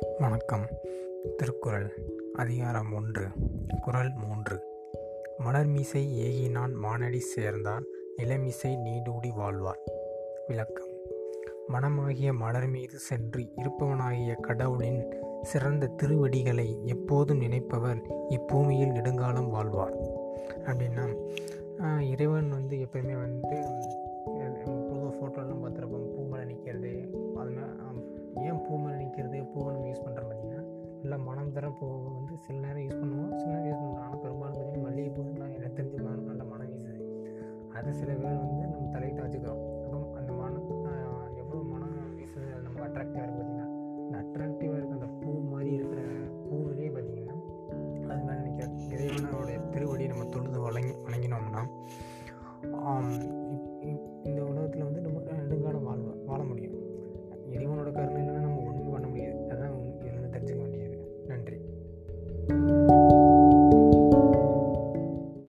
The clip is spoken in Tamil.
வணக்கம். திருக்குறள் அதிகாரம் ஒன்று குறள் மூன்று. மலர்மிசை ஏகினான் மானடி சேர்ந்தார் நிலமிசை நீடூடி வாழ்வார். விளக்கம். மனமாகிய மலர் மீது சென்று இருப்பவனாகிய கடவுளின் சிறந்த திருவடிகளை எப்போதும் நினைப்பவர்? இப்பூமியில் நெடுங்காலம் வாழ்வார். அப்படின்னா இறைவன் வந்து எப்பயுமே வந்து பொதுவாக ஃபோட்டோலாம் பார்த்துருப்போம். பூமலை நிற்கிறது மதரப்பூ வந்து சில நேரம் யூஸ் பண்ணுவோம். சில நேரம் யூஸ் பண்ணுவோம். ஆனால் பெரும்பாலும் பார்த்திங்கன்னா மல்லிகைப்பூ தான் தெரிஞ்சு தெரிஞ்ச நல்ல மனம் வீசுது அதை சில பேர் வந்து நம்ம தலைக்கு வச்சுக்கிறோம் அப்போ அந்த மனம் எவ்வளோ மனம் வீசுது அது நம்ம அட்ராக்டிவாக இருக்குது பார்த்திங்கன்னா அந்த அட்ராக்டிவாக இருக்க அந்த பூ மாதிரி இருக்கிற பூவிலே பார்த்திங்கன்னா அது மேலே நினைக்கிற இறைவனோடைய திருவடியை நம்ம தொழுது வழங்கி வணங்கினோம்னா